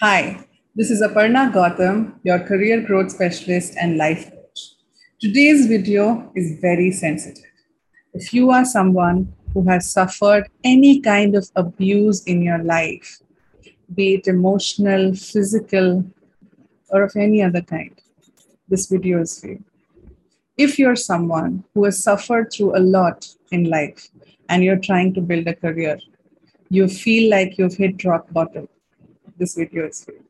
Hi, this is Aparna Gautam, your career growth specialist and life coach. Today's video is very sensitive. If you are someone who has suffered any kind of abuse in your life, be it emotional, physical, or of any other kind, this video is for you. If you're someone who has suffered through a lot in life and you're trying to build a career, you feel like you've hit rock bottom this video is for you.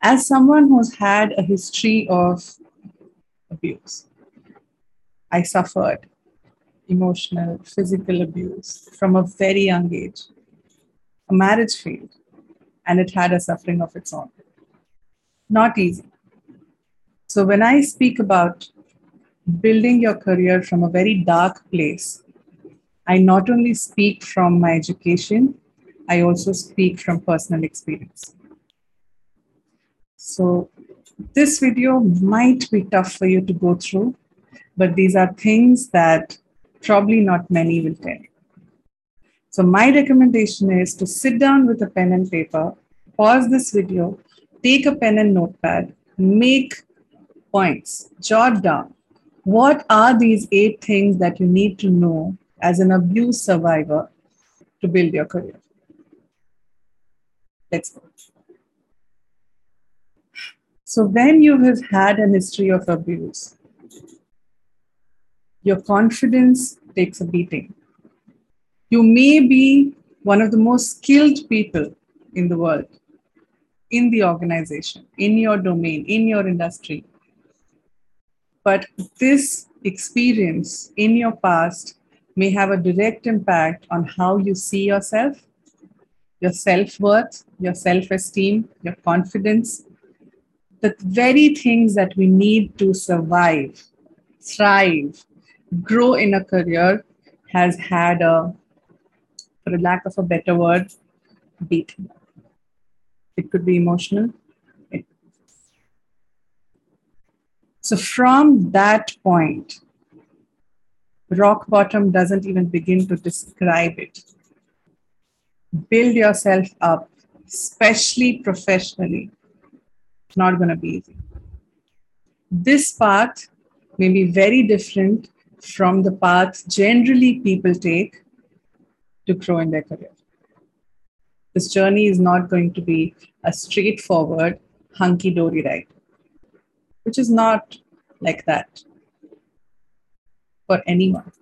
As someone who's had a history of abuse, I suffered emotional, physical abuse from a very young age. A marriage failed, and it had a suffering of its own. Not easy. So, when I speak about building your career from a very dark place, I not only speak from my education, I also speak from personal experience. So, this video might be tough for you to go through, but these are things that probably not many will tell. So, my recommendation is to sit down with a pen and paper, pause this video, take a pen and notepad, make points, jot down what are these eight things that you need to know as an abuse survivor to build your career. Let's go. So, when you have had an history of abuse, your confidence takes a beating. You may be one of the most skilled people in the world, in the organization, in your domain, in your industry. But this experience in your past may have a direct impact on how you see yourself your self worth, your self esteem, your confidence, the very things that we need to survive, thrive, grow in a career has had a, for lack of a better word, beat. It could be emotional. So, from that point, rock bottom doesn't even begin to describe it build yourself up, especially professionally, it's not going to be easy. This path may be very different from the path generally people take to grow in their career. This journey is not going to be a straightforward, hunky dory ride, which is not like that for anyone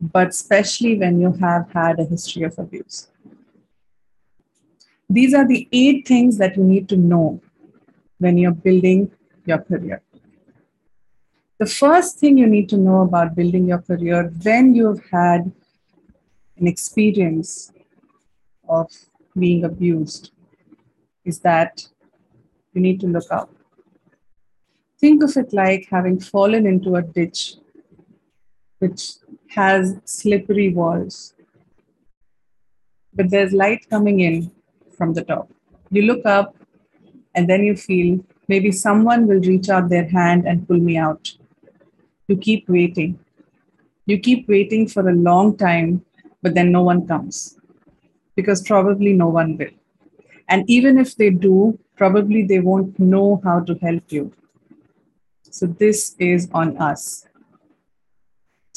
but especially when you have had a history of abuse. These are the eight things that you need to know when you're building your career. The first thing you need to know about building your career when you've had an experience of being abused is that you need to look up. Think of it like having fallen into a ditch which has slippery walls. But there's light coming in from the top. You look up and then you feel maybe someone will reach out their hand and pull me out. You keep waiting. You keep waiting for a long time, but then no one comes because probably no one will. And even if they do, probably they won't know how to help you. So, this is on us.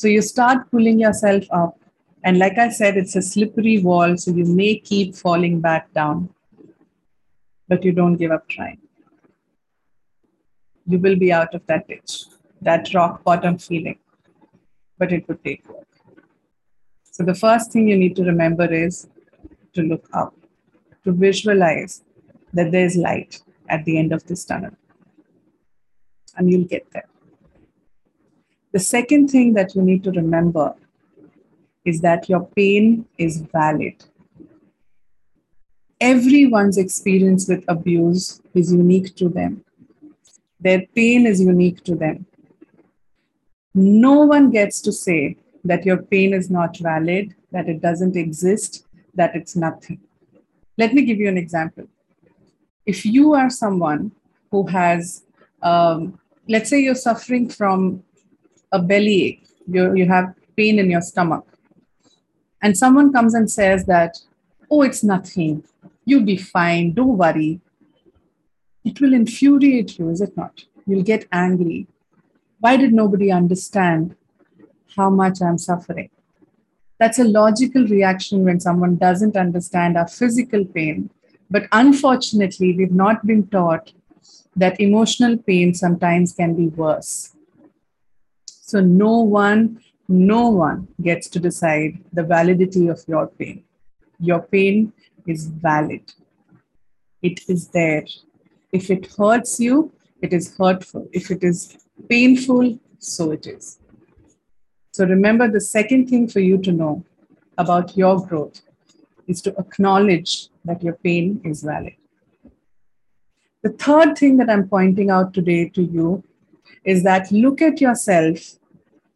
So you start pulling yourself up. And like I said, it's a slippery wall, so you may keep falling back down, but you don't give up trying. You will be out of that ditch, that rock bottom feeling, but it would take work. So the first thing you need to remember is to look up, to visualize that there's light at the end of this tunnel. And you'll get there. The second thing that you need to remember is that your pain is valid. Everyone's experience with abuse is unique to them. Their pain is unique to them. No one gets to say that your pain is not valid, that it doesn't exist, that it's nothing. Let me give you an example. If you are someone who has, um, let's say you're suffering from a bellyache, you, you have pain in your stomach, and someone comes and says that, oh, it's nothing, You'll be fine. Don't worry. It will infuriate you, is it not? You'll get angry. Why did nobody understand how much I'm suffering? That's a logical reaction when someone doesn't understand our physical pain. But unfortunately, we've not been taught that emotional pain sometimes can be worse. So, no one, no one gets to decide the validity of your pain. Your pain is valid, it is there. If it hurts you, it is hurtful. If it is painful, so it is. So, remember the second thing for you to know about your growth is to acknowledge that your pain is valid. The third thing that I'm pointing out today to you is that look at yourself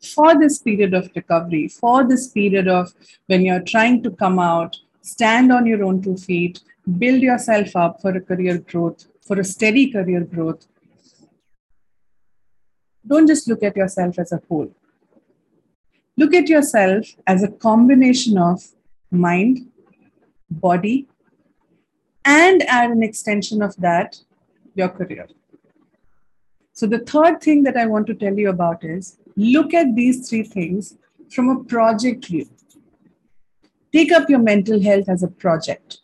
for this period of recovery, for this period of when you're trying to come out, stand on your own two feet, build yourself up for a career growth, for a steady career growth. Don't just look at yourself as a whole. Look at yourself as a combination of mind, body, and add an extension of that, your career. So, the third thing that I want to tell you about is look at these three things from a project view. Take up your mental health as a project,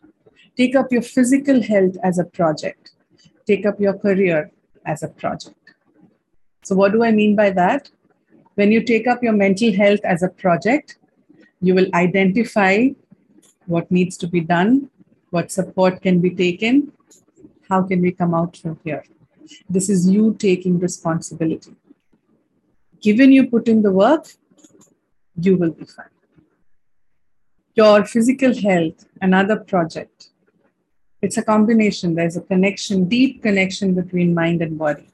take up your physical health as a project, take up your career as a project. So, what do I mean by that? When you take up your mental health as a project, you will identify what needs to be done, what support can be taken, how can we come out from here. This is you taking responsibility. Given you put in the work, you will be fine. Your physical health, another project. It's a combination. There's a connection, deep connection between mind and body.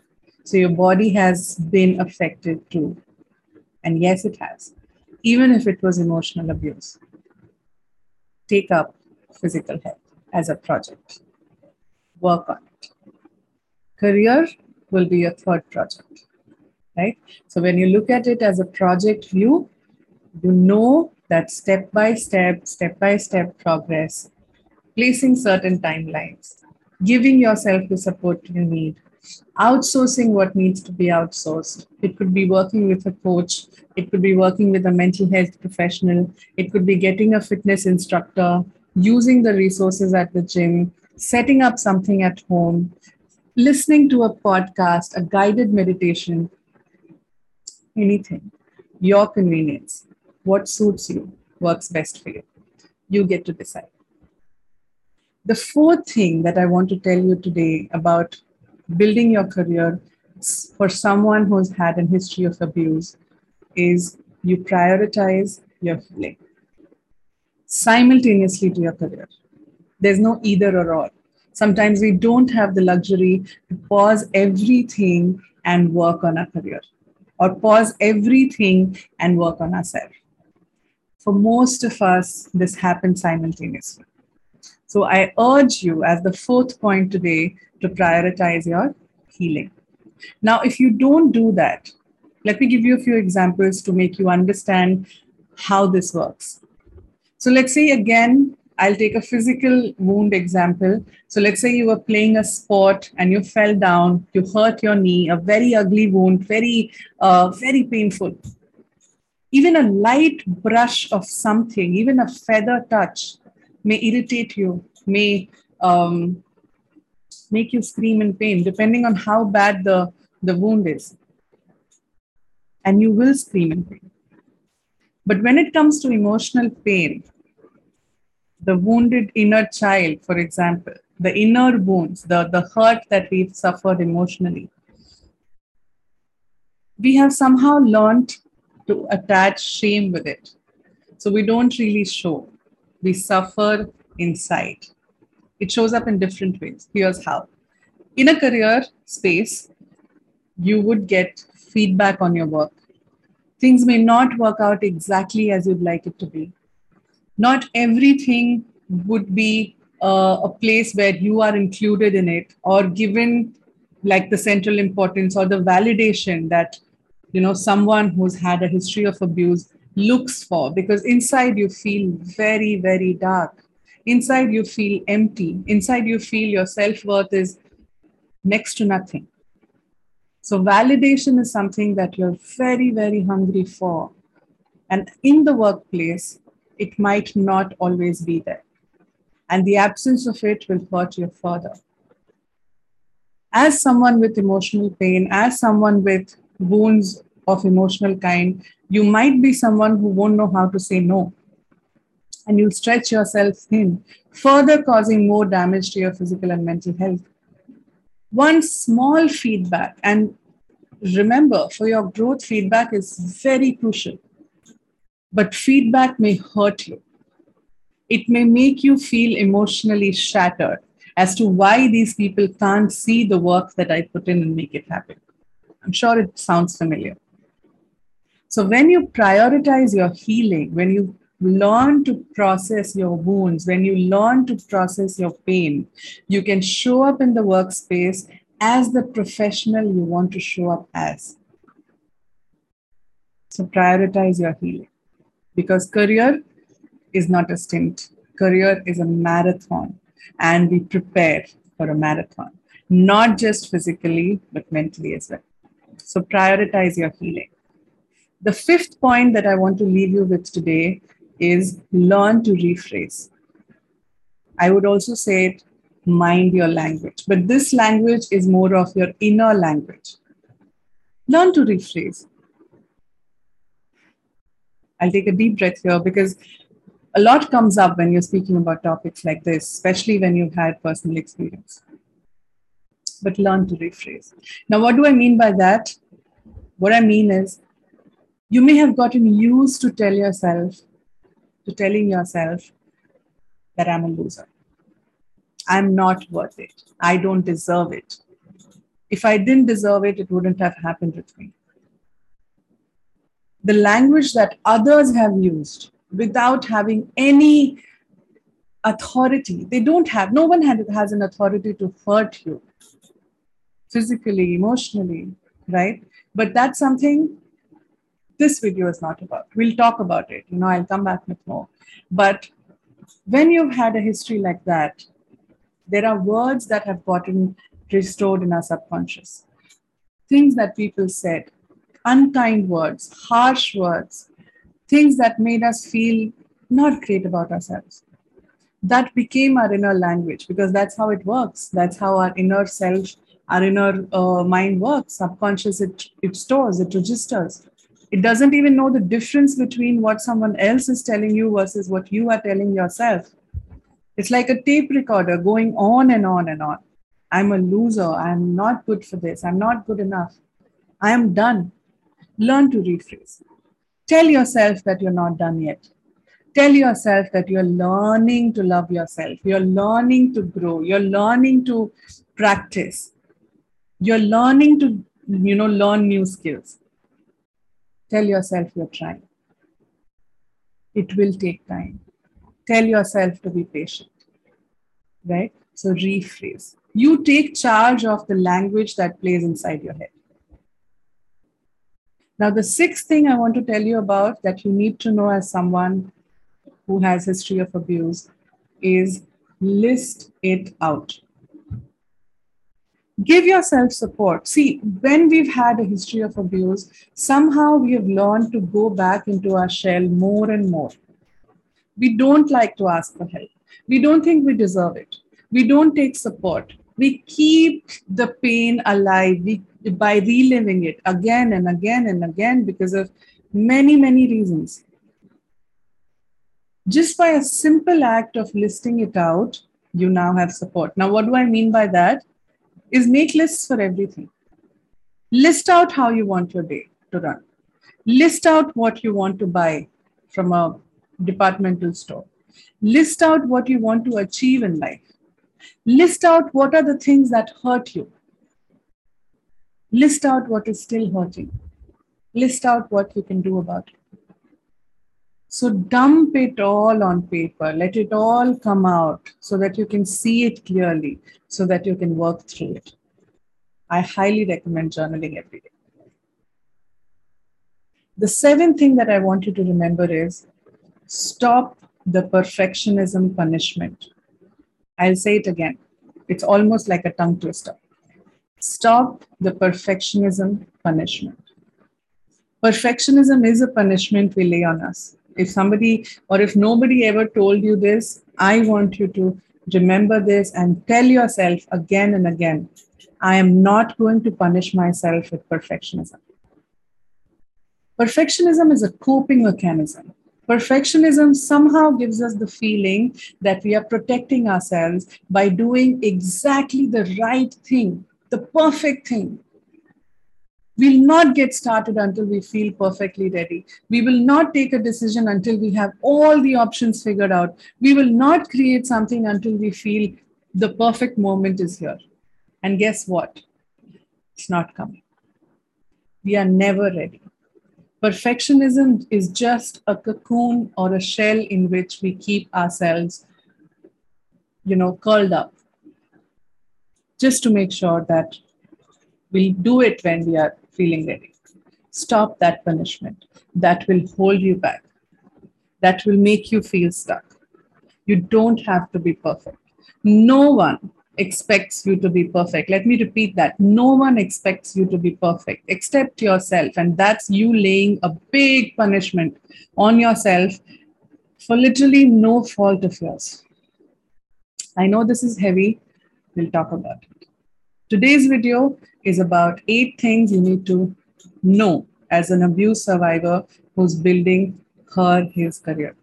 So your body has been affected too. And yes, it has, even if it was emotional abuse. Take up physical health as a project, work on it. Career will be your third project, right? So when you look at it as a project view, you know that step by step, step by step progress, placing certain timelines, giving yourself the support you need, outsourcing what needs to be outsourced. It could be working with a coach, it could be working with a mental health professional, it could be getting a fitness instructor, using the resources at the gym, setting up something at home, listening to a podcast, a guided meditation, anything, your convenience, what suits you, works best for you. You get to decide. The fourth thing that I want to tell you today about building your career for someone who's had a history of abuse is you prioritize your healing simultaneously to your career. There's no either or or. Sometimes we don't have the luxury to pause everything and work on our career or pause everything and work on ourselves. For most of us, this happens simultaneously. So I urge you, as the fourth point today, to prioritize your healing. Now, if you don't do that, let me give you a few examples to make you understand how this works. So let's say again, I'll take a physical wound example. So let's say you were playing a sport and you fell down, you hurt your knee, a very ugly wound, very, uh, very painful. Even a light brush of something, even a feather touch, may irritate you, may um, make you scream in pain, depending on how bad the, the wound is. And you will scream in pain. But when it comes to emotional pain, the wounded inner child, for example, the inner wounds, the, the hurt that we've suffered emotionally, we have somehow learned to attach shame with it. So we don't really show. We suffer inside. It shows up in different ways. Here's how. In a career space, you would get feedback on your work. Things may not work out exactly as you'd like it to be. Not everything would be uh, a place where you are included in it or given like the central importance or the validation that you know someone who's had a history of abuse looks for because inside you feel very very dark inside you feel empty, inside you feel your self worth is next to nothing. So, validation is something that you're very, very hungry for. And in the workplace, it might not always be there. And the absence of it will hurt you further. As someone with emotional pain, as someone with wounds of emotional kind, you might be someone who won't know how to say no. And you'll stretch yourself thin, further causing more damage to your physical and mental health. One small feedback, and remember, for your growth, feedback is very crucial. But feedback may hurt you. It may make you feel emotionally shattered as to why these people can't see the work that I put in and make it happen. I'm sure it sounds familiar. So, when you prioritize your healing, when you learn to process your wounds, when you learn to process your pain, you can show up in the workspace as the professional you want to show up as. So, prioritize your healing because career is not a stint, career is a marathon, and we prepare for a marathon, not just physically, but mentally as well. So, prioritize your healing. The fifth point that I want to leave you with today is learn to rephrase. I would also say it, mind your language, but this language is more of your inner language. Learn to rephrase. I'll take a deep breath here because a lot comes up when you're speaking about topics like this, especially when you've had personal experience. But learn to rephrase. Now, what do I mean by that? What I mean is you may have gotten used to tell yourself, to telling yourself that I'm a loser. I'm not worth it. I don't deserve it. If I didn't deserve it, it wouldn't have happened with me. The language that others have used without having any authority, they don't have, no one has an authority to hurt you physically, emotionally, right? But that's something this video is not about. We'll talk about it. You know, I'll come back with more. But when you've had a history like that, there are words that have gotten restored in our subconscious. Things that people said, unkind words, harsh words, things that made us feel not great about ourselves. That became our inner language because that's how it works. That's how our inner self, our inner uh, mind works. Subconscious, it, it stores, it registers. It doesn't even know the difference between what someone else is telling you versus what you are telling yourself. It's like a tape recorder going on and on and on. I'm a loser. I'm not good for this. I'm not good enough. I am done. Learn to rephrase. Tell yourself that you're not done yet. Tell yourself that you're learning to love yourself. You're learning to grow. You're learning to practice. You're learning to, you know, learn new skills. Tell yourself you're trying. It will take time. Tell yourself to be patient. Right? So rephrase. You take charge of the language that plays inside your head. Now, the sixth thing I want to tell you about that you need to know as someone who has history of abuse is list it out. Give yourself support. See when we've had a history of abuse somehow we have learned to go back into our shell more and more. We don't like to ask for help. We don't think we deserve it. We don't take support we keep the pain alive we, by reliving it again and again and again because of many many reasons just by a simple act of listing it out you now have support now what do i mean by that is make lists for everything. List out how you want your day to run. List out what you want to buy from a departmental store. List out what you want to achieve in life. List out what are the things that hurt you. List out what is still hurting. List out what you can do about it. So dump it all on paper, let it all come out so that you can see it clearly, so that you can work through it. I highly recommend journaling every day. The seventh thing that I want you to remember is stop the perfectionism punishment. I'll say it again. It's almost like a tongue twister. Stop the perfectionism punishment. Perfectionism is a punishment we lay on us. If somebody or if nobody ever told you this, I want you to remember this and tell yourself again and again I am not going to punish myself with perfectionism. Perfectionism is a coping mechanism. Perfectionism somehow gives us the feeling that we are protecting ourselves by doing exactly the right thing, the perfect thing. We'll not get started until we feel perfectly ready. We will not take a decision until we have all the options figured out. We will not create something until we feel the perfect moment is here. And guess what? It's not coming. We are never ready. Perfectionism is just a cocoon or a shell in which we keep ourselves, you know, curled up, just to make sure that we'll do it when we are feeling ready. Stop that punishment. That will hold you back. That will make you feel stuck. You don't have to be perfect. No one expects you to be perfect. Let me repeat that. No one expects you to be perfect except yourself. And that's you laying a big punishment on yourself for literally no fault of yours. I know this is heavy. We'll talk about it. Today's video is about eight things you need to know as an abuse survivor who's building her, his career.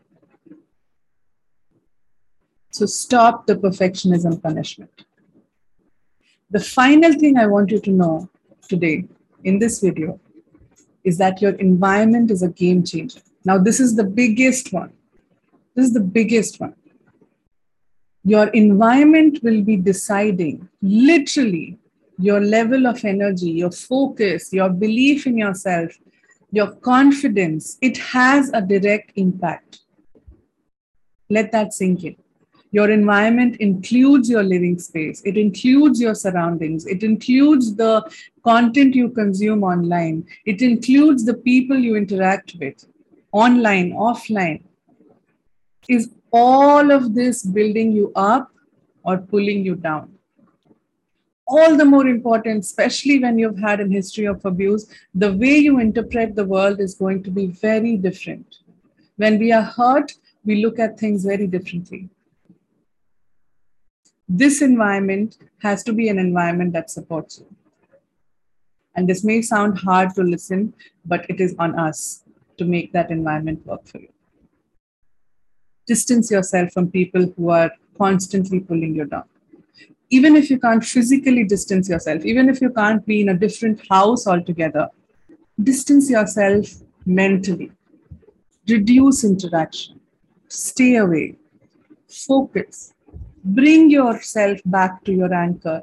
So stop the perfectionism punishment. The final thing I want you to know today in this video is that your environment is a game changer. Now, this is the biggest one. This is the biggest one. Your environment will be deciding literally your level of energy, your focus, your belief in yourself, your confidence. It has a direct impact. Let that sink in. Your environment includes your living space, it includes your surroundings, it includes the content you consume online, it includes the people you interact with, online, offline. Is all of this building you up or pulling you down? all the more important, especially when you've had a history of abuse, the way you interpret the world is going to be very different. When we are hurt, we look at things very differently this environment has to be an environment that supports you. And this may sound hard to listen, but it is on us to make that environment work for you. Distance yourself from people who are constantly pulling you down. Even if you can't physically distance yourself, even if you can't be in a different house altogether, distance yourself mentally. Reduce interaction. Stay away. Focus bring yourself back to your anchor,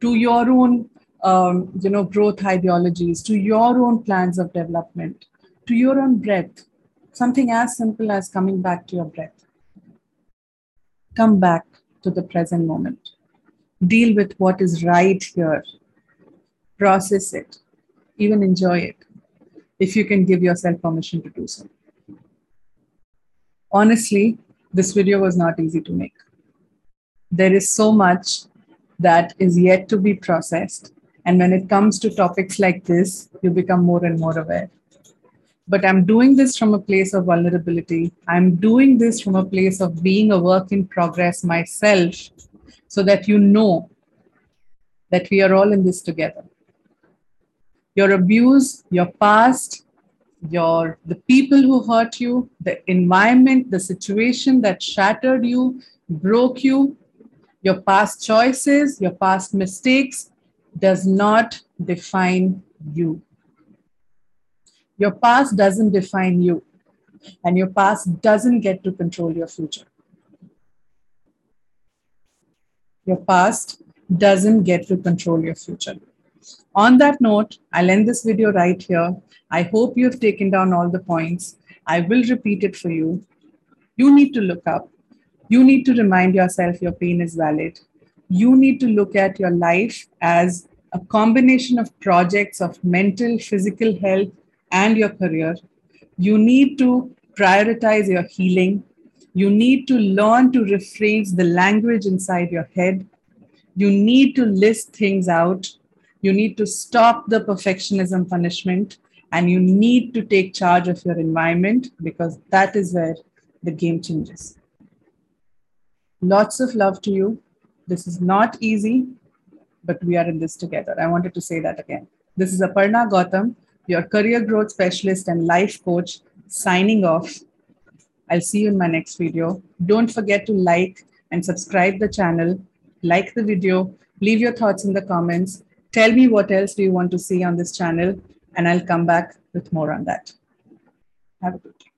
to your own um, you know, growth ideologies, to your own plans of development, to your own breath. Something as simple as coming back to your breath. Come back to the present moment. Deal with what is right here. Process it. Even enjoy it. If you can give yourself permission to do so. Honestly, this video was not easy to make there is so much that is yet to be processed. And when it comes to topics like this, you become more and more aware. But I'm doing this from a place of vulnerability. I'm doing this from a place of being a work in progress myself so that you know that we are all in this together. Your abuse, your past, your the people who hurt you, the environment, the situation that shattered you, broke you, your past choices, your past mistakes does not define you. Your past doesn't define you, and your past doesn't get to control your future. Your past doesn't get to control your future. On that note, I'll end this video right here. I hope you've taken down all the points. I will repeat it for you. You need to look up you need to remind yourself your pain is valid. You need to look at your life as a combination of projects of mental, physical health, and your career. You need to prioritize your healing. You need to learn to rephrase the language inside your head. You need to list things out. You need to stop the perfectionism punishment and you need to take charge of your environment because that is where the game changes. Lots of love to you. This is not easy, but we are in this together. I wanted to say that again. This is Aparna Gautam, your career growth specialist and life coach, signing off. I'll see you in my next video. Don't forget to like and subscribe the channel, like the video, leave your thoughts in the comments. Tell me what else do you want to see on this channel, and I'll come back with more on that. Have a good day.